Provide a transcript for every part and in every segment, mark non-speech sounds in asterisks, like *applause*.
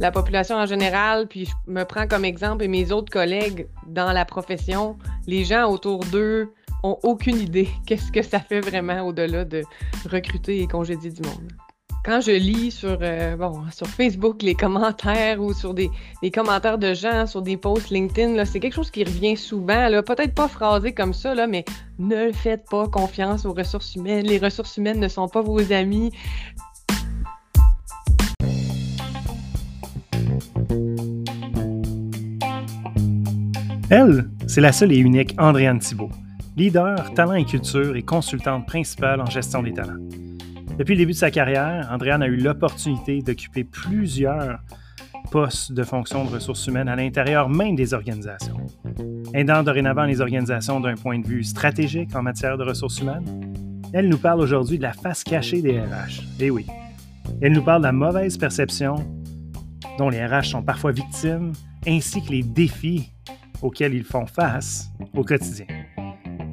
la population en général, puis je me prends comme exemple et mes autres collègues dans la profession, les gens autour d'eux ont aucune idée *laughs* qu'est-ce que ça fait vraiment au-delà de recruter et congédier du monde. Quand je lis sur, euh, bon, sur Facebook les commentaires ou sur des, commentaires de gens sur des posts LinkedIn, c'est quelque chose qui revient souvent, peut-être pas phrasé comme ça, là, mais ne faites pas confiance aux ressources humaines. Les ressources humaines ne sont pas vos amis. Elle, c'est la seule et unique Andréane Thibault, leader, talent et culture et consultante principale en gestion des talents. Depuis le début de sa carrière, Andréane a eu l'opportunité d'occuper plusieurs postes de fonction de ressources humaines à l'intérieur même des organisations. Aidant dorénavant les organisations d'un point de vue stratégique en matière de ressources humaines, elle nous parle aujourd'hui de la face cachée des RH. Eh oui, elle nous parle de la mauvaise perception dont les RH sont parfois victimes, ainsi que les défis auxquels ils font face au quotidien.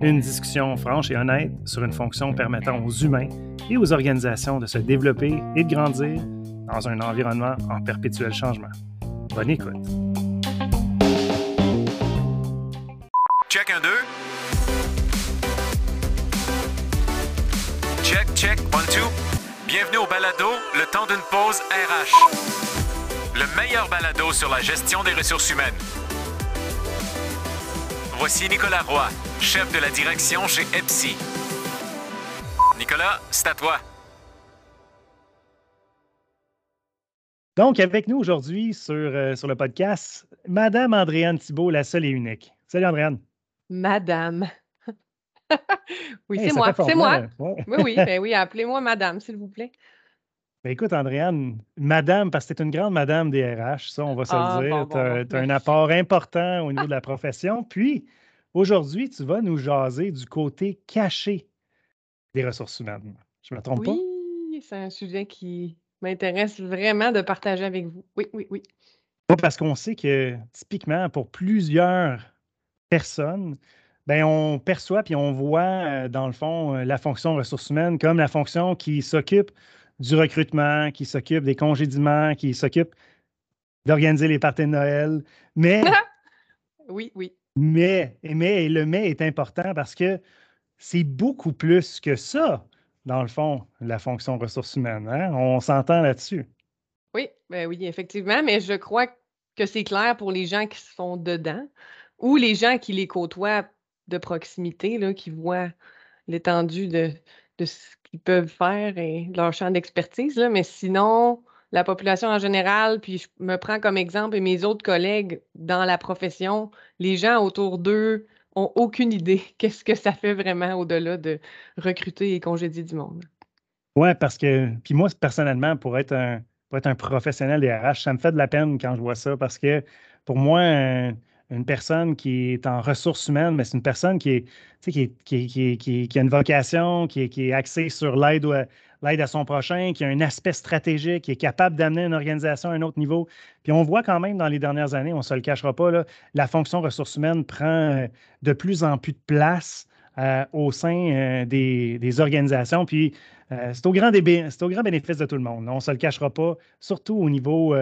Une discussion franche et honnête sur une fonction permettant aux humains et aux organisations de se développer et de grandir dans un environnement en perpétuel changement. Bonne écoute. Check un deux. Check, check, one, two. Bienvenue au balado, le temps d'une pause RH. Le meilleur balado sur la gestion des ressources humaines. Voici Nicolas Roy, chef de la direction chez EPSI. Nicolas, c'est à toi. Donc, avec nous aujourd'hui sur, euh, sur le podcast, Madame Andréane Thibault, la seule et unique. Salut Andréane. Madame. *laughs* oui, c'est moi. C'est moi. Oui, oui, ben oui, appelez-moi Madame, s'il vous plaît. Ben écoute, Andréane, madame, parce que tu es une grande madame des RH, ça, on va se le ah, dire. tu as, un apport important au niveau de la profession. Puis, aujourd'hui, tu vas nous jaser du côté caché des ressources humaines. Je ne me trompe pas? Oui, c'est un sujet qui m'intéresse vraiment de partager avec vous. Oui, oui, oui. Parce qu'on sait que, typiquement, pour plusieurs personnes, ben, on perçoit puis on voit, euh, dans le fond, euh, la fonction ressources humaines comme la fonction qui s'occupe du recrutement, qui s'occupe des congédiements, qui s'occupe d'organiser les parties de Noël. Mais. *laughs* oui, oui. Mais, mais, le mais est important parce que c'est beaucoup plus que ça, dans le fond, la fonction ressources humaines. Hein? On s'entend là-dessus. Oui, ben oui, effectivement, mais je crois que c'est clair pour les gens qui sont dedans ou les gens qui les côtoient de proximité, là, qui voient l'étendue de, de ce peuvent faire et leur champ d'expertise. Mais sinon, la population en général, puis je me prends comme exemple et mes autres collègues dans la profession, les gens autour d'eux ont aucune idée *laughs* qu'est-ce que ça fait vraiment au-delà de recruter et congédier du monde. Oui, parce que, puis moi, personnellement, pour être un, pour être un professionnel des RH, ça me fait de la peine quand je vois ça parce que pour moi, une personne qui est en ressources humaines, mais c'est une personne qui, a une vocation, qui est, axée sur l'aide l'aide à son prochain, qui a un aspect stratégique, qui est capable d'amener une organisation à un autre niveau. Puis on voit quand même dans les dernières années, on ne se le cachera pas, là, la fonction ressources humaines prend euh, de plus en plus de place euh, au sein euh, des, organisations. Puis c'est au, grand au grand bénéfice de tout le monde. On ne se le cachera pas, surtout au niveau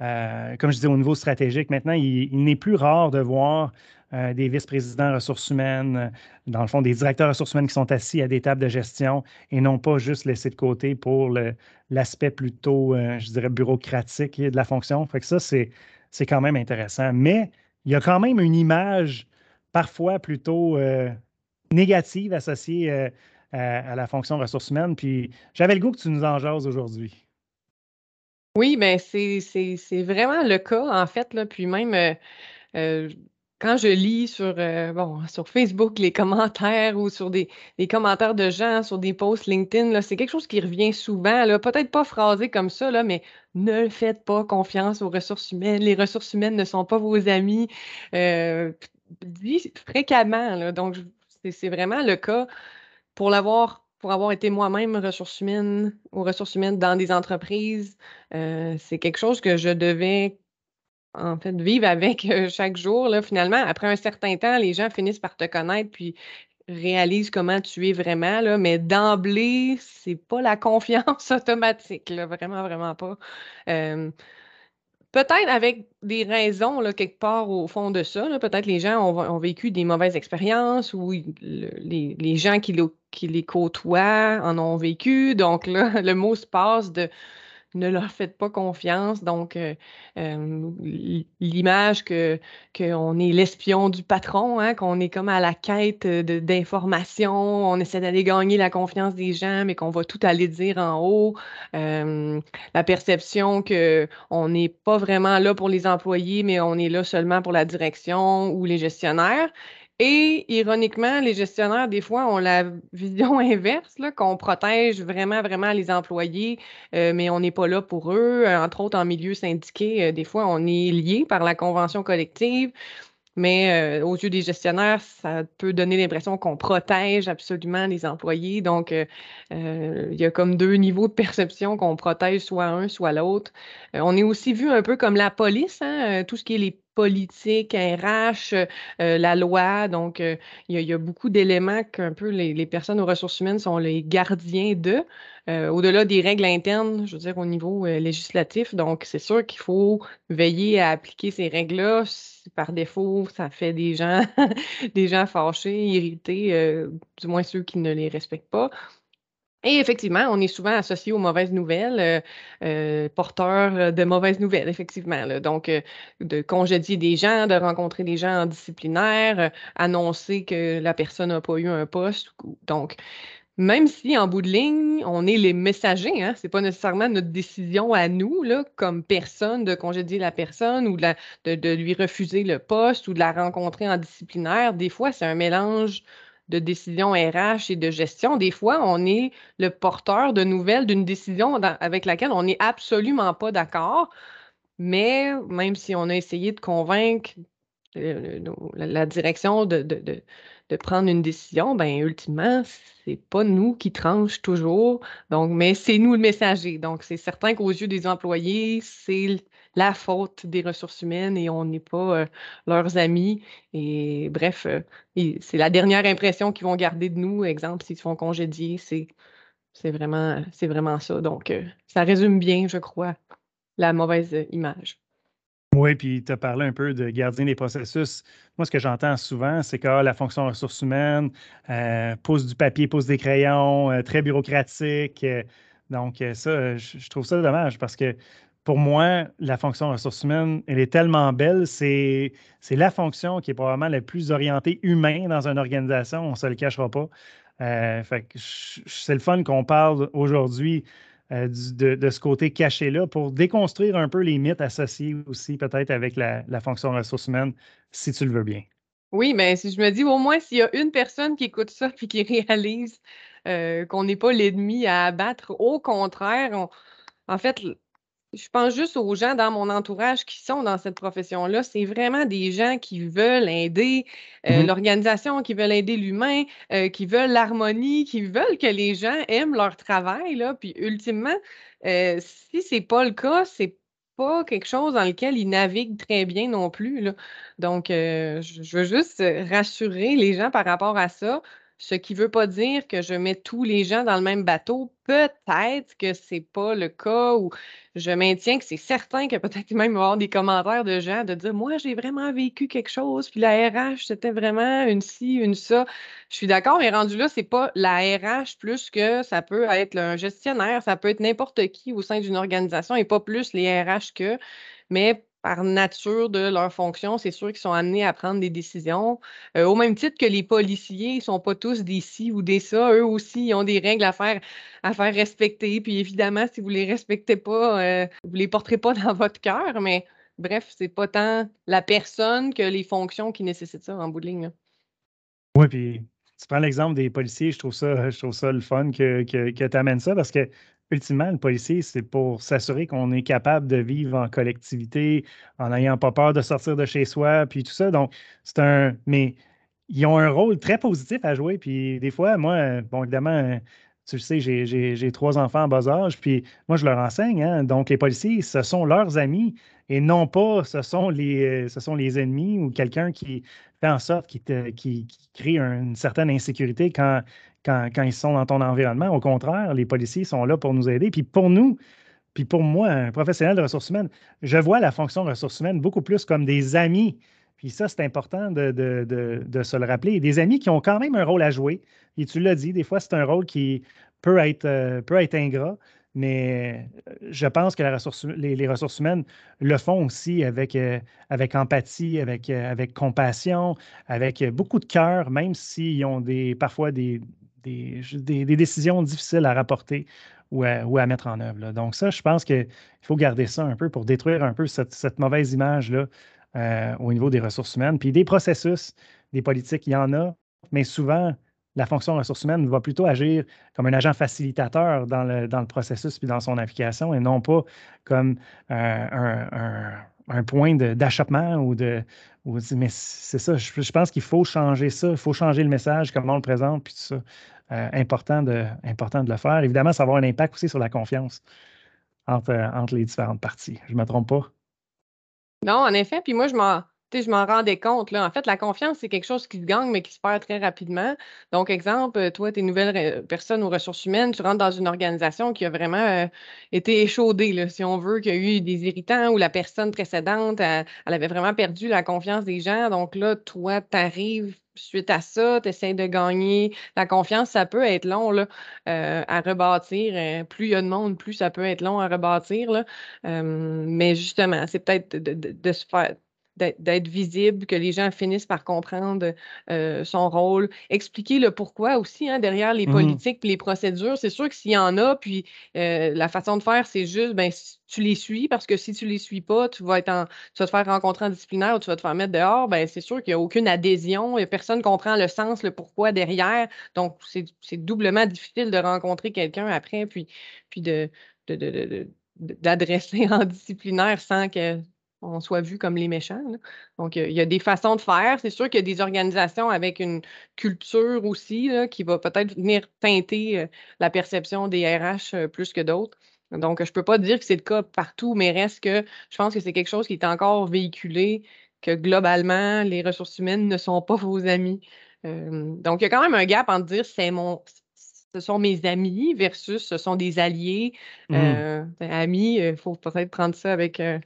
euh, comme je disais, au niveau stratégique, maintenant, il, n'est plus rare de voir euh, des vice-présidents ressources humaines, euh, dans le fond, des directeurs ressources humaines qui sont assis à des tables de gestion et non pas juste laissés de côté pour l'aspect plutôt, je dirais, bureaucratique de la fonction. Fait que ça, c'est quand même intéressant. Mais il y a quand même une image parfois plutôt négative associée à, la fonction ressources humaines. Puis j'avais le goût que tu nous en jases aujourd'hui. Oui, ben c'est vraiment le cas, en fait, là. Puis même, euh, euh, quand je lis sur, euh, Facebook les *laughs* commentaires ou sur des, commentaires de gens sur des posts LinkedIn, c'est quelque chose qui revient souvent. Peut-être pas phrasé comme ça, mais ne faites pas confiance aux ressources humaines. Les ressources humaines ne sont pas vos amis. fréquemment. Donc, c'est vraiment le cas. Pour l'avoir pour avoir été moi-même ressources humaines ou ressources humaines dans des entreprises, euh, c'est quelque chose que je devais en fait vivre avec euh, chaque jour. Là, finalement, après un certain temps, les gens finissent par te connaître puis réalisent comment tu es vraiment. Là, mais d'emblée, c'est pas la *laughs* confiance automatique. Vraiment, vraiment pas. Peut-être avec des raisons, là, quelque part au fond de ça. Peut-être les gens ont, vécu des mauvaises expériences ou les, gens qui, qui les côtoient en ont vécu. Donc là, *laughs* le mot se passe de ne leur faites pas confiance. Donc, euh, euh, l'image qu'on est l'espion du patron, hein, qu'on est comme à la quête d'informations, on essaie d'aller gagner la confiance des gens, mais qu'on va tout aller dire en haut. Euh, la perception qu'on n'est pas vraiment là pour les employés, mais on est là seulement pour la direction ou les gestionnaires. Et ironiquement, les gestionnaires, des fois, ont la vision *laughs* inverse, qu'on protège vraiment, vraiment les employés, euh, mais on n'est pas là pour eux. Euh, entre autres, en milieu syndiqué, euh, des fois, on est lié par la convention collective. Mais aux yeux des gestionnaires, ça peut donner l'impression qu'on protège absolument les employés. Donc, il y a comme deux niveaux de perception qu'on protège soit un, soit l'autre. on est aussi vu un peu comme la police, hein, tout ce qui est les politique, RH, euh, la loi. Donc, euh, il y, a beaucoup d'éléments qu'un peu les, personnes aux ressources humaines sont les gardiens de, euh, au-delà des règles internes, je veux dire, au niveau législatif. Donc, c'est sûr qu'il faut veiller à appliquer ces règles-là. Par défaut, ça fait des gens, *laughs* des gens fâchés, irrités, du moins ceux qui ne les respectent pas. Et effectivement, on est souvent associé aux mauvaises nouvelles, euh, euh, porteurs de mauvaises nouvelles, effectivement. Donc, euh, de congédier des gens, de rencontrer des gens en disciplinaire, annoncer que la personne n'a pas eu un poste. Donc, même si en bout de ligne, on est les messagers, hein, ce n'est pas nécessairement notre décision à nous, comme personne, de congédier la personne ou de lui refuser le poste ou de la rencontrer en disciplinaire. Des fois, c'est un mélange de décision RH et de gestion, des fois, on est le porteur de nouvelles d'une décision avec laquelle on n'est absolument pas d'accord. Mais même si on a essayé de convaincre euh, la, direction de, prendre une décision, ben ultimement, c'est pas nous qui tranche toujours. Donc, mais c'est nous le messager. Donc, c'est certain qu'aux yeux des employés, c'est la faute des ressources humaines et on n'est pas euh, leurs amis. Et bref, euh, c'est la dernière impression qu'ils vont garder de nous. Exemple, s'ils se font congédier, c'est, vraiment, vraiment ça. Donc, euh, ça résume bien, je crois, la mauvaise image. Oui, puis tu as parlé un peu de gardien des processus. Moi, ce que j'entends souvent, c'est que ah, la fonction ressources humaines pose du papier, pose des crayons, très bureaucratique. donc, ça, je trouve ça dommage parce que pour moi, la fonction ressources humaines, elle est tellement belle. C'est, la fonction qui est probablement la plus orientée humain dans une organisation. On ne se le cachera pas. Euh, c'est le fun qu'on parle aujourd'hui euh, de, ce côté caché-là pour déconstruire un peu les mythes associés aussi, peut-être avec la, fonction ressources humaines, si tu le veux bien. Oui, mais si je me dis au moins s'il y a une personne qui écoute ça et qui réalise euh, qu'on n'est pas l'ennemi à abattre, au contraire, en fait, je pense juste aux gens dans mon entourage qui sont dans cette profession-là. C'est vraiment des gens qui veulent aider euh, mmh l'organisation, qui veulent aider l'humain, euh, qui veulent l'harmonie, qui veulent que les gens aiment leur travail. Là. Puis ultimement, euh, si ce n'est pas le cas, c'est pas quelque chose dans lequel ils naviguent très bien non plus. Là. Donc, je veux juste rassurer les gens par rapport à ça. Ce qui ne veut pas dire que je mets tous les gens dans le même bateau. Peut-être que ce n'est pas le cas ou je maintiens que c'est certain que peut-être *laughs* même avoir des commentaires de gens de dire Moi, j'ai vraiment vécu quelque chose, puis la RH, c'était vraiment une ci, une ça. Je suis d'accord, mais rendu là, c'est pas la RH plus que ça peut être un gestionnaire, ça peut être n'importe qui au sein d'une organisation et pas plus les RH que. Mais par nature de leur fonction, c'est sûr qu'ils sont amenés à prendre des décisions. Euh, au même titre que les policiers, ils ne sont pas tous des ci ou des ça. Eux aussi, ils ont des règles à faire, respecter. Puis évidemment, si vous ne les respectez pas, euh, vous ne les porterez pas *laughs* dans votre cœur. Mais bref, c'est pas tant la personne que les fonctions qui nécessitent ça en bout de ligne. Oui, puis tu prends l'exemple des policiers, je trouve ça, le fun que tu amènes ça parce que ultimement, le policier, c'est pour s'assurer qu'on est capable de vivre en collectivité, en n'ayant pas peur de sortir de chez soi, puis tout ça. Donc, c'est un. Mais ils ont un rôle très positif à jouer. Puis des fois, moi, bon, évidemment, tu le sais, j'ai trois enfants en bas âge, puis moi, je leur enseigne. Hein. donc, les policiers, ce sont leurs amis et non pas ce sont les, ce sont les ennemis ou quelqu'un qui fait en sorte qu'il qui, crée une certaine insécurité quand, quand, ils sont dans ton environnement. Au contraire, les policiers sont là pour nous aider. Puis pour nous, Puis pour moi, un professionnel de ressources humaines, je vois la fonction ressources humaines beaucoup plus comme des amis. Puis ça, c'est important de, se le rappeler. Des amis qui ont quand même un rôle à jouer. Et tu l'as dit, des fois, c'est un rôle qui peut être, euh, peut être ingrat, mais euh, je pense que les, ressources humaines le font aussi avec, euh, avec empathie, avec, avec compassion, avec beaucoup de cœur, même s'ils ont des, parfois des, des, décisions difficiles à rapporter ou à, mettre en œuvre. Donc ça, je pense qu'il faut garder ça un peu pour détruire un peu cette, mauvaise image-là euh, au niveau des ressources humaines. Puis des processus, des politiques, il y en a, mais souvent, la fonction ressources humaines va plutôt agir comme un agent facilitateur dans le, dans le processus puis dans son application et non pas comme un, point d'achoppement ou de. mais c'est ça, je, pense qu'il faut changer ça, il faut changer le message, comment on le présente, puis tout ça. Euh, important, de, important de le faire. Évidemment, ça va avoir un impact aussi sur la confiance entre, entre les différentes parties. Je ne me trompe pas? Non, en effet. Puis moi, je m'en je m'en rendais compte. Là. En fait, la confiance, c'est quelque chose qui se gagne, mais qui se perd très rapidement. Donc, exemple, euh, toi, tu es nouvelle euh, personne aux ressources humaines, tu rentres dans une organisation qui a vraiment euh, été échaudée, si on veut, qu'il y a eu des irritants ou la personne précédente, elle, avait vraiment perdu la confiance des gens. Donc là, toi, tu arrives suite à ça, tu essaies de gagner la confiance. Ça peut être long là, à rebâtir. plus il y a de monde, plus ça peut être long à rebâtir. Là. mais justement, c'est peut-être de, se faire d'être visible, que les gens finissent par comprendre euh, son rôle, expliquer le pourquoi aussi hein, derrière les mmh politiques et les procédures. C'est sûr que s'il y en a, puis euh, la façon de faire, c'est juste, ben, tu les suis, parce que si tu les suis pas, tu vas, être en, tu vas te faire rencontrer en disciplinaire ou tu vas te faire mettre dehors, ben, c'est sûr qu'il n'y a aucune adhésion, et personne ne comprend le sens, le pourquoi derrière. Donc, c'est doublement difficile de rencontrer quelqu'un après, puis, puis de, d'adresser *laughs* en disciplinaire sans que on soit vu comme les méchants. Donc, il y a des façons de faire. C'est sûr qu'il y a des organisations avec une culture aussi qui va peut-être venir teinter euh, la perception des RH euh, plus que d'autres. Donc, je ne peux pas dire que c'est le cas partout, mais reste que je pense que c'est quelque chose qui est encore véhiculé, que globalement, les ressources humaines ne sont pas vos amis. Euh, donc, il y a quand même un gap entre dire c'est mon, ce sont mes amis versus ce sont des alliés. Mmh. Euh, ben, amis, il faut peut-être prendre ça avec, euh,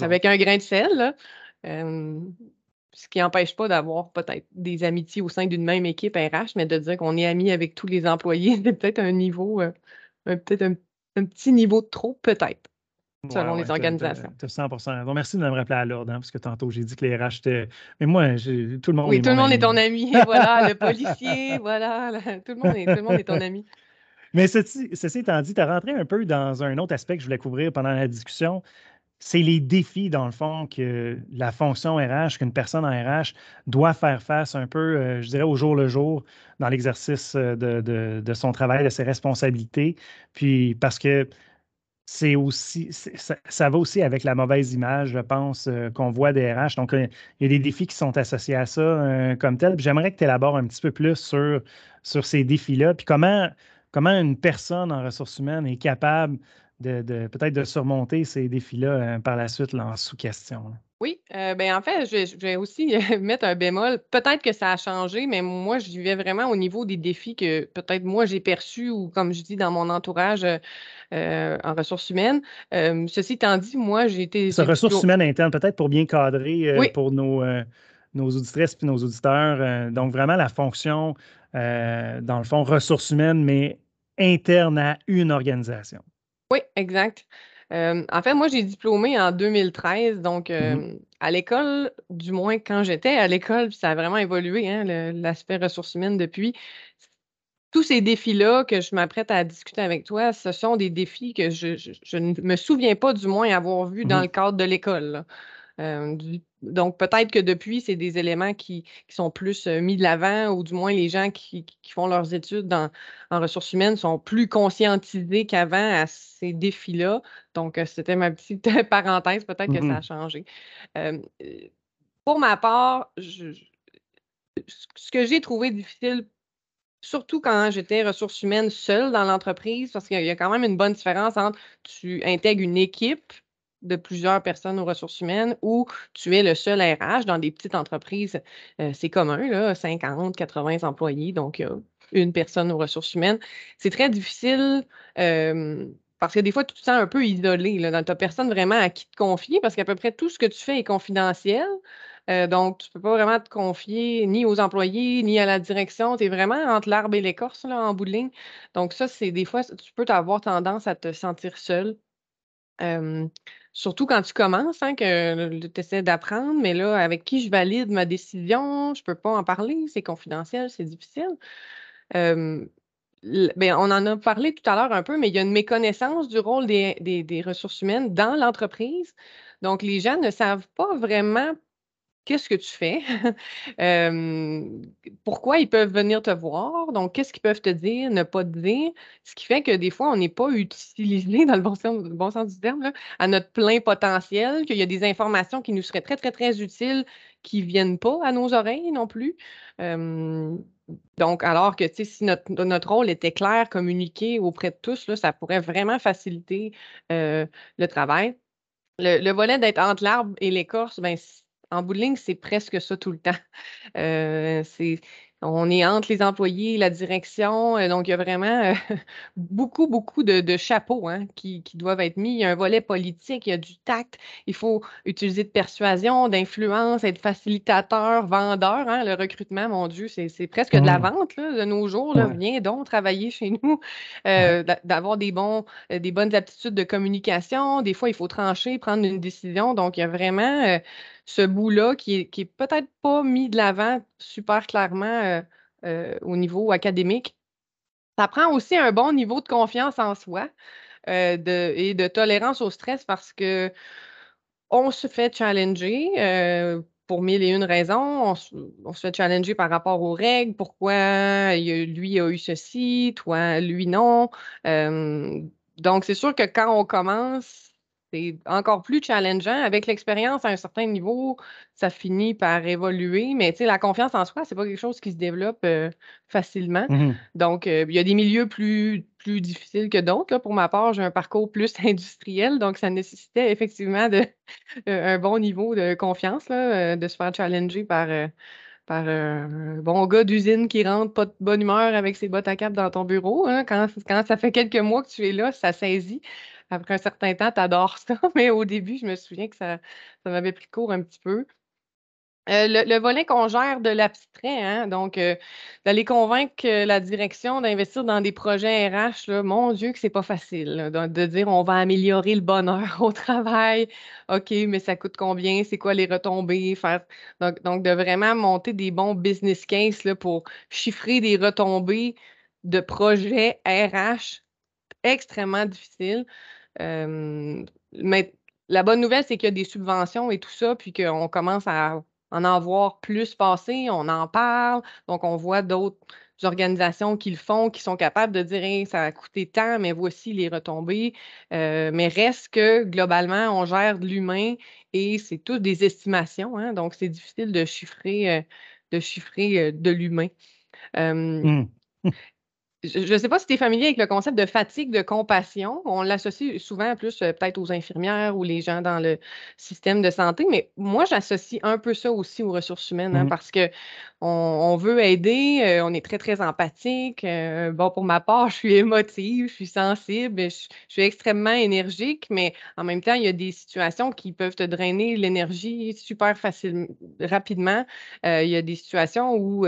avec un grain de sel. ce qui n'empêche pas d'avoir peut-être des amitiés au sein d'une même équipe RH, mais de dire qu'on est amis avec tous les employés, *laughs* c'est peut-être un niveau, euh, peut-être un, petit niveau de trop, peut-être selon les organisations. Tu as 100 Merci de me rappeler à l'ordre, hein, parce que tantôt, j'ai dit que les RH étaient. Mais moi, tout le monde oui, est tout le monde est ton ami. voilà, le policier, *laughs* voilà. Tout, le monde est, tout le monde est ton ami. Mais ceci, étant dit, tu as rentré un peu dans un autre aspect que je voulais couvrir pendant la discussion. C'est les défis, dans le fond, que la fonction RH, qu'une personne en RH doit faire face un peu, euh, je dirais, au jour le jour dans l'exercice euh, de, de, son travail, de ses responsabilités. Puis parce que c'est aussi, ça, va aussi avec la mauvaise image, je pense, euh, qu'on voit des RH. Donc, euh, il y a des défis qui sont associés à ça euh, comme tel. J'aimerais que tu élabores un petit peu plus sur, sur ces défis-là, puis comment, comment une personne en ressources humaines est capable de, peut-être de surmonter ces défis-là par la suite en sous-question. Oui, euh, ben, en fait, je vais aussi *laughs* mettre un bémol. Peut-être que ça a changé, mais moi, je vivais vraiment au niveau des défis que peut-être moi j'ai perçus ou comme je dis dans mon entourage euh, en ressources humaines. ceci étant dit, moi, j'ai été Ce ressources humaines internes, peut-être pour bien cadrer pour nos, nos auditrices et nos auditeurs. donc, vraiment la fonction, dans le fond, ressources humaines, mais interne à une organisation. Oui, exact en fait, moi, j'ai diplômé en 2013, donc mmh à l'école, du moins quand j'étais à l'école, ça a vraiment évolué, hein, l'aspect ressources humaines depuis. Tous ces défis-là que je m'apprête à discuter avec toi, ce sont des défis que je ne me souviens pas du moins avoir vus dans mmh le cadre de l'école, donc, peut-être que depuis, c'est des éléments qui, sont plus mis de l'avant, ou du moins les gens qui, font leurs études en ressources humaines sont plus conscientisés qu'avant à ces défis-là. Donc, c'était ma petite *laughs* parenthèse, peut-être que ça a mmh changé. pour ma part, ce que j'ai trouvé difficile, surtout quand j'étais ressources humaines seule dans l'entreprise, parce qu'il y a quand même une bonne différence entre tu intègres une équipe de plusieurs personnes aux ressources humaines ou tu es le seul RH dans des petites entreprises, euh, c'est commun, là, 50, 80 employés, donc une personne aux ressources humaines. C'est très difficile parce que des fois, tu te sens un peu isolé. Tu n'as personne vraiment à qui te confier parce qu'à peu près tout ce que tu fais est confidentiel. Euh, donc, tu ne peux pas vraiment te confier ni aux employés, ni à la direction. Tu es vraiment entre l'arbre et l'écorce en bout de ligne. Donc, ça, c'est des fois, tu peux avoir tendance à te sentir seul. Surtout quand tu commences, hein, que tu essaies d'apprendre, mais là, avec qui je valide ma décision, je ne peux pas en parler, c'est confidentiel, c'est difficile. Ben, on en a parlé tout à l'heure un peu, mais il y a une méconnaissance du rôle des, des ressources humaines dans l'entreprise. Donc, les gens ne savent pas vraiment qu'est-ce que tu fais? *laughs* pourquoi ils peuvent venir te voir? Donc, qu'est-ce qu'ils peuvent te dire, ne pas te dire? Ce qui fait que des fois, on n'est pas utilisé, *laughs* dans le bon sens, du terme, à notre plein potentiel, qu'il y a des informations qui nous seraient très, très, très utiles qui ne viennent pas à nos oreilles non plus. donc, alors que si notre, notre rôle était clair, communiqué auprès de tous, ça pourrait vraiment faciliter le travail. Le, volet d'être entre l'arbre et l'écorce, ben, en bout de ligne, c'est presque ça tout le temps. *laughs* Euh, c'est on est entre les employés la direction, euh, donc il y a vraiment euh, *laughs* beaucoup, beaucoup de, chapeaux hein, qui, doivent être mis. Il y a un volet politique, il y a du tact, il faut utiliser de persuasion, d'influence, être facilitateur, vendeur. Hein, le recrutement, mon Dieu, c'est presque de la mmh. vente de nos jours. Viens donc travailler chez nous, *laughs* euh, d'avoir des, bons, des bonnes aptitudes de communication. Des fois, il faut trancher, prendre une décision. Donc, il y a vraiment ce bout-là qui est, qui est peut-être pas mis de l'avant super clairement euh, euh, au niveau académique. Ça prend aussi un bon niveau de confiance en soi euh, de, et de tolérance au stress parce que on se fait challenger pour mille et une raisons. On, se fait challenger par rapport aux règles. Pourquoi lui a eu ceci, toi, lui non? donc, c'est sûr que quand on commence, c'est encore plus challengeant. Avec l'expérience à un certain niveau, ça finit par évoluer. Mais la confiance en soi, c'est pas quelque chose qui se développe euh, facilement. Mmh Donc, euh, il y a des milieux plus, plus difficiles que d'autres. Pour ma part, j'ai un parcours plus *laughs* industriel, donc ça nécessitait effectivement de, *laughs* un bon niveau de confiance, là, euh, de se faire challenger par par un bon gars d'usine qui rentre pas de bonne humeur avec ses bottes à cap dans ton bureau. Hein. Quand, quand ça fait quelques mois que tu es là, ça saisit. Après un certain temps, tu adores ça, *laughs* mais au début, je me souviens que ça, ça m'avait pris court un petit peu. Euh, le, volet qu'on gère de l'abstrait, hein, donc euh, d'aller convaincre la direction d'investir dans des projets RH, mon Dieu, que c'est pas facile. de, dire on va améliorer le bonheur *laughs* au travail. OK, mais ça coûte combien? C'est quoi les retombées? Donc, de vraiment monter des bons business cases là, pour chiffrer des retombées de projets RH extrêmement difficile mais la bonne nouvelle, c'est qu'il y a des subventions et tout ça, puis qu'on commence à en avoir plus passer, on en parle, donc on voit d'autres organisations qui le font, qui sont capables de dire ça a coûté tant, mais voici les retombées. mais reste que globalement, on gère de l'humain et c'est tout des estimations, hein, donc c'est difficile de chiffrer, de chiffrer de l'humain. Mmh. *laughs* Je ne sais pas si tu es familier avec le concept de fatigue de compassion. On l'associe souvent plus euh, peut-être aux infirmières ou les gens dans le système de santé, mais moi, j'associe un peu ça aussi aux ressources humaines hein, mmh parce que on, veut aider, euh, on est très, très empathique. Euh, bon, pour ma part, je suis émotive, je suis sensible, je, suis extrêmement énergique, mais en même temps, il y a des situations qui peuvent te drainer l'énergie super facilement, rapidement. il y a des situations où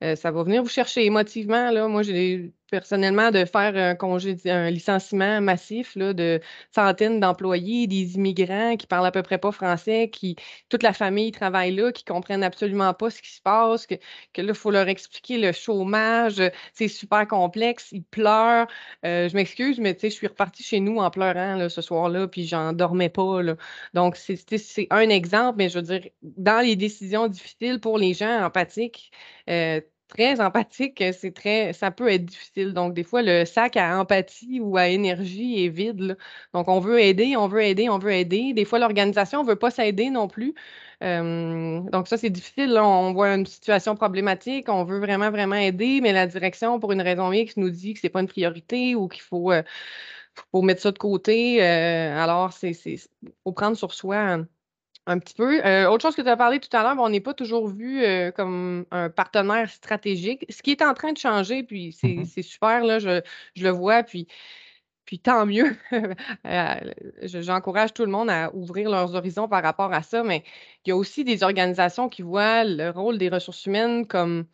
ça va venir vous chercher émotivement. Là. Moi, j'ai personnellement de faire un congé, un licenciement massif là, de centaines d'employés, des immigrants qui parlent à peu près pas français, qui toute la famille travaille là, qui comprennent absolument pas ce qui se passe, que, que là, il faut leur expliquer le chômage, c'est super complexe, ils pleurent. Euh, je m'excuse, mais je suis repartie chez nous en pleurant là, ce soir-là, puis j'en dormais pas. Là. Donc, c'est un exemple, mais je veux dire, dans les décisions difficiles pour les gens empathiques, euh, très empathique, c'est très, ça peut être difficile. Donc, des fois, le sac à empathie ou à énergie est vide. Donc, on veut aider, on veut aider, on veut aider. Des fois, l'organisation ne veut pas s'aider non plus. donc, ça, c'est difficile. On voit une situation problématique, on veut vraiment, vraiment aider, mais la direction, pour une raison X, nous dit que ce n'est pas une priorité ou qu'il faut, euh, faut mettre ça de côté. Euh, alors, c'est faut prendre sur soi un petit peu. Euh, autre chose que tu as parlé tout à l'heure, on n'est pas toujours vu euh, comme un partenaire stratégique, ce qui est en train de changer, puis c'est mmh super, là, je, le vois, puis puis tant mieux. *laughs* Euh, j'encourage tout le monde à ouvrir leurs horizons par rapport à ça, mais il y a aussi des organisations qui voient le rôle des ressources humaines comme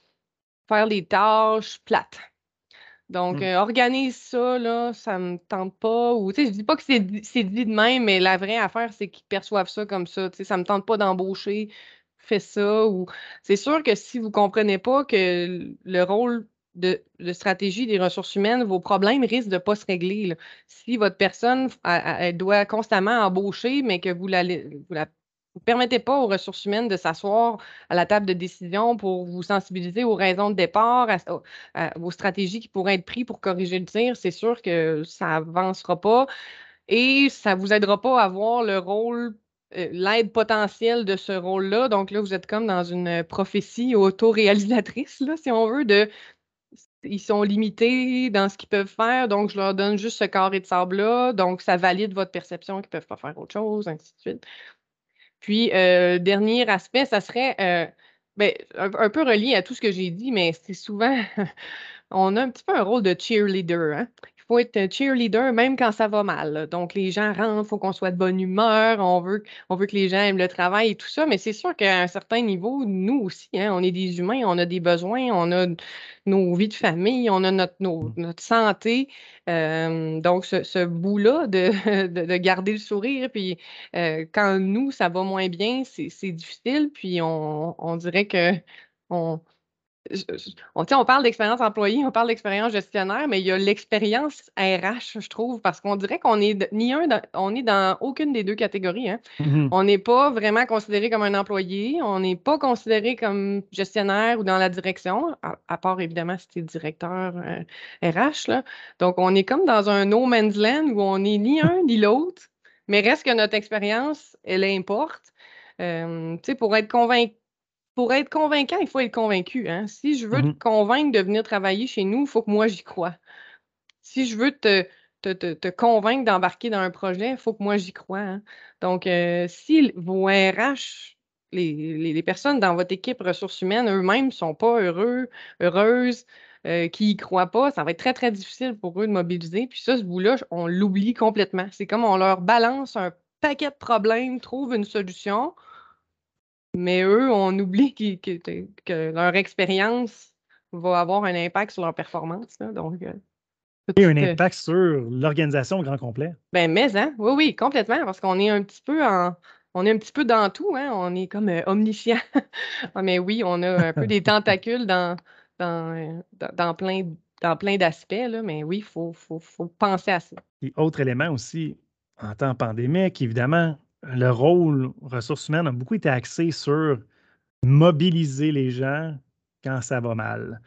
faire les tâches plates. Donc, mmh. euh, organise ça, là, ça me tente pas. Ou, tu sais, je dis pas que c'est dit de même, mais la vraie affaire, c'est qu'ils perçoivent ça comme ça. Tu sais, ça me tente pas d'embaucher, fais ça. Ou, c'est sûr que si vous comprenez pas que le rôle de, stratégie des ressources humaines, vos problèmes risquent de pas se régler. Si votre personne, elle, doit constamment embaucher, mais que vous la, vous la vous ne permettez pas aux ressources humaines de s'asseoir à la table de décision pour vous sensibiliser aux raisons de départ, vos stratégies qui pourraient être prises pour corriger le tir, c'est sûr que ça n'avancera pas et ça ne vous aidera pas à voir le rôle, euh, l'aide potentielle de ce rôle-là. Donc là, vous êtes comme dans une prophétie autoréalisatrice, là, si on veut, de ils sont limités dans ce qu'ils peuvent faire, donc je leur donne juste ce carré de sable-là, donc ça valide votre perception qu'ils ne peuvent pas faire autre chose, ainsi de suite. Puis, euh, dernier aspect, ça serait euh, ben, un, peu relié à tout ce que j'ai dit, mais c'est souvent, *laughs* on a un petit peu un rôle de cheerleader. Hein? Faut être cheerleader même quand ça va mal. Donc, les gens rentrent, il faut qu'on soit de bonne humeur, on veut, on veut que les gens aiment le travail et tout ça, mais c'est sûr qu'à un certain niveau, nous aussi, hein, on est des humains, on a des besoins, on a nos vies de famille, on a notre, mmh. notre santé. Euh, donc, ce, bout-là *laughs* de, de, garder le sourire, puis euh, quand nous, ça va moins bien, c'est difficile, puis on, on dirait que on, on, on parle d'expérience employée, on parle d'expérience gestionnaire, mais il y a l'expérience RH, je trouve, parce qu'on dirait qu'on est ni un, on est dans aucune des deux catégories. Hein. Mmh on n'est pas vraiment considéré comme un employé, on n'est pas considéré comme gestionnaire ou dans la direction, à, part évidemment si tu es directeur RH. Euh, Donc, on est comme dans un no man's land où on n'est ni un ni l'autre, mais reste que notre expérience, elle importe. Euh, pour être convaincu pour être convaincant, il faut être convaincu. Hein. Si je veux te mmh convaincre de venir travailler chez nous, il faut que moi j'y croie. Si je veux te, te, convaincre d'embarquer dans un projet, il faut que moi j'y croie. Hein. Donc, euh, si vos RH, les, personnes dans votre équipe ressources humaines eux-mêmes ne sont pas heureux, heureuses, euh, qui n'y croient pas, ça va être très, très difficile pour eux de mobiliser. Puis ça, ce bout-là, on l'oublie complètement. C'est comme on leur balance un paquet de problèmes, trouve une solution. Mais eux, on oublie que, leur expérience va avoir un impact sur leur performance. donc, euh, Et un impact sur l'organisation au grand complet. Ben, mais, hein? Oui, oui, complètement, parce qu'on est un petit peu en. On est un petit peu dans tout, hein? On est comme euh, omniscient. *laughs* Ah, mais oui, on a un peu des *laughs* tentacules dans, dans, dans, plein, dans plein d'aspects, mais oui, il faut, faut, faut penser à ça. Et autre élément aussi, en temps pandémique, évidemment, le rôle ressources humaines a beaucoup été axé sur mobiliser les gens quand ça va mal.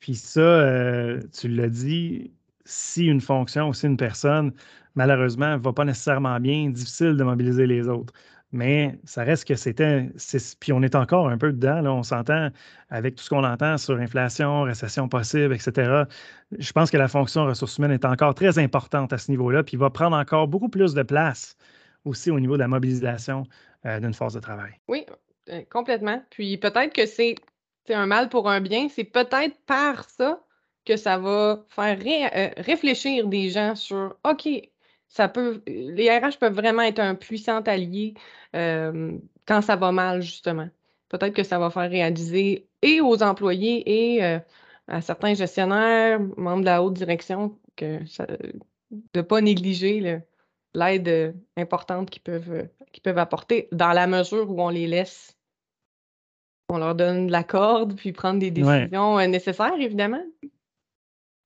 Puis ça, euh, tu l'as dit, si une fonction ou si une personne, malheureusement, ne va pas nécessairement bien, difficile de mobiliser les autres. Mais ça reste que c'était. Puis on est encore un peu dedans, là, on s'entend avec tout ce qu'on entend sur inflation, récession possible, etc. Je pense que la fonction ressources humaines est encore très importante à ce niveau-là, puis va prendre encore beaucoup plus de place aussi au niveau de la mobilisation euh, d'une force de travail. Oui, euh, complètement. Puis peut-être que c'est un mal pour un bien. C'est peut-être par ça que ça va faire euh, réfléchir des gens sur OK, ça peut, les RH peuvent vraiment être un puissant allié quand ça va mal, justement. Peut-être que ça va faire réaliser et aux employés et à certains gestionnaires, membres de la haute direction, que de ne pas négliger l'aide euh, importante qu'ils peuvent, euh, peuvent apporter dans la mesure où on les laisse. On leur donne la corde, puis prendre des décisions euh, nécessaires, évidemment.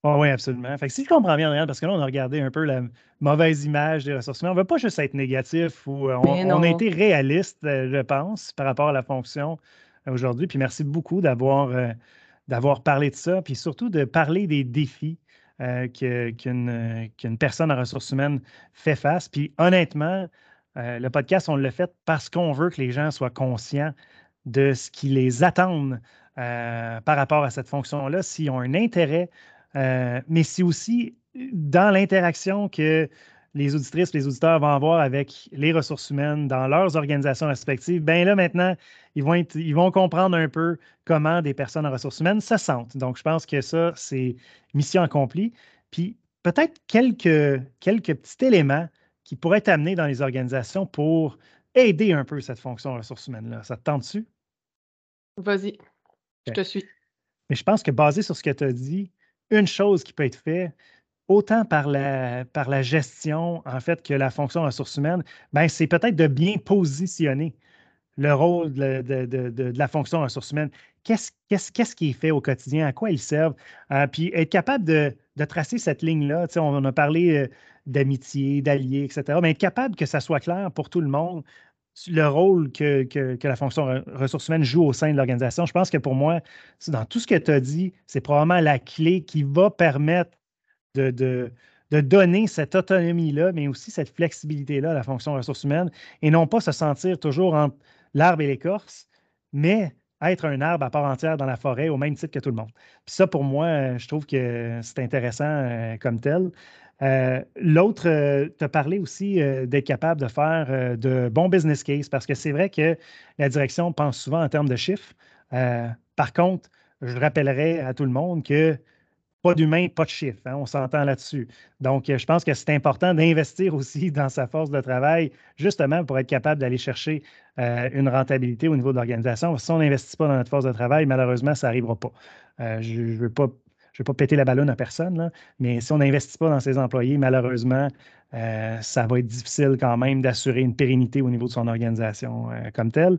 oui, absolument. Fait que si je comprends bien, parce que là, on a regardé un peu la mauvaise image des ressources humaines, on ne veut pas juste être négatif ou on, on, a été réaliste, je pense, par rapport à la fonction aujourd'hui. Puis merci beaucoup d'avoir d'avoir parlé de ça, puis surtout de parler des défis euh, qu'une personne en ressources humaines fait face. Puis honnêtement, euh, le podcast, on l'a fait parce qu'on veut que les gens soient conscients de ce qui les attend euh, par rapport à cette fonction-là, s'ils ont un intérêt, mais c'est aussi dans l'interaction que les auditrices, les auditeurs vont avoir avec les ressources humaines dans leurs organisations respectives, bien là, maintenant, ils vont, ils vont comprendre un peu comment des personnes en ressources humaines se sentent. Donc, je pense que ça, c'est mission accomplie. Puis, peut-être quelques, quelques petits éléments qui pourraient être amenés dans les organisations pour aider un peu cette fonction ressources humaines-là. Ça te tente dessus? Vas-y, je te suis. Mais je pense que basé sur ce que tu as dit, une chose qui peut être faite, autant par la, par la gestion, en fait, que la fonction ressources humaines, ben, c'est peut-être de bien positionner le rôle de, la fonction ressources humaines. Qu'est-ce qui est fait au quotidien? À quoi ils servent? Euh, puis être capable de, tracer cette ligne-là. On, on a parlé euh, d'amitié, d'alliés, etc. Mais être capable que ça soit clair pour tout le monde, le rôle que, la fonction ressources humaines joue au sein de l'organisation. Je pense que pour moi, dans tout ce que tu as dit, c'est probablement la clé qui va permettre de, donner cette autonomie-là, mais aussi cette flexibilité-là à la fonction ressources humaines et non pas se sentir toujours entre l'arbre et l'écorce, mais être un arbre à part entière dans la forêt au même titre que tout le monde. Puis ça, pour moi, je trouve que c'est intéressant euh, comme tel. Euh, l'autre, euh, tu as parlé aussi euh, d'être capable de faire de bons business case parce que c'est vrai que la direction pense souvent en termes de chiffres. par contre, je rappellerai à tout le monde que d'humain, pas de chiffres. Hein, on s'entend là-dessus. Donc, je pense que c'est important d'investir aussi *laughs* dans sa force de travail, justement pour être capable d'aller chercher une rentabilité au niveau de l'organisation. Si on n'investit pas dans notre force de travail, malheureusement, ça n'arrivera pas. je ne veux pas péter la ballonne à personne, mais si on n'investit pas dans ses employés, malheureusement, euh, ça va être difficile quand même d'assurer une pérennité au niveau de son organisation euh, comme telle.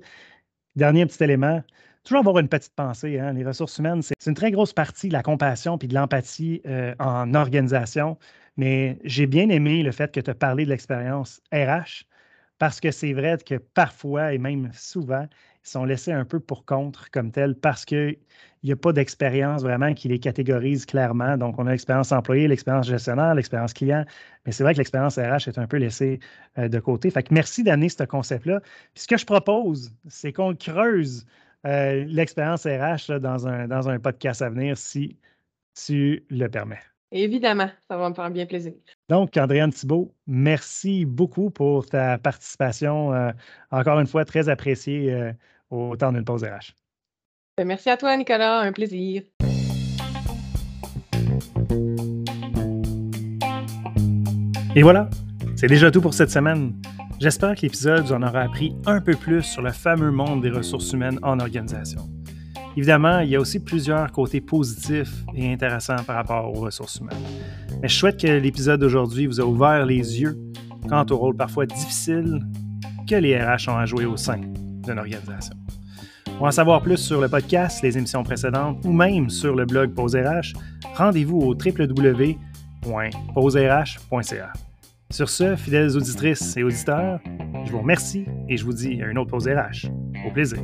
Dernier petit élément, toujours avoir une petite pensée. Hein, les ressources humaines, c'est une très grosse partie de la compassion puis de l'empathie euh, en organisation. Mais j'ai bien aimé le fait que tu as parlé de l'expérience RH parce que c'est vrai que parfois et même souvent, ils sont laissés un peu pour contre comme tel parce qu'il n'y a pas d'expérience vraiment qui les catégorise clairement. Donc, on a l'expérience employée, l'expérience gestionnaire, l'expérience client, mais c'est vrai que l'expérience RH est un peu laissée euh, de côté. Fait que merci d'amener ce concept-là. Puis ce que je propose, c'est qu'on creuse euh, l'expérience RH dans, un, dans un podcast à venir si tu le permets. Évidemment, ça va me faire bien plaisir. Donc, Andréane Thibault, merci beaucoup pour ta participation. Euh, encore une fois, très appréciée au temps d'une pause RH. Ben, merci à toi, Nicolas. Un plaisir. Et voilà, c'est déjà tout pour cette semaine. J'espère que l'épisode vous en aura appris un peu plus sur le fameux monde des ressources humaines en organisation. Évidemment, il y a aussi plusieurs côtés positifs et intéressants par rapport aux ressources humaines. Mais je souhaite que l'épisode d'aujourd'hui vous a ouvert les yeux quant au rôle parfois difficile que les RH ont à jouer au sein d'une organisation. Pour en savoir plus sur le podcast, les émissions précédentes ou même sur le blog Pause RH, rendez-vous au www.pauserh.ca. Sur ce, fidèles auditrices et auditeurs, je vous remercie et je vous dis à une autre pause RH. Au plaisir.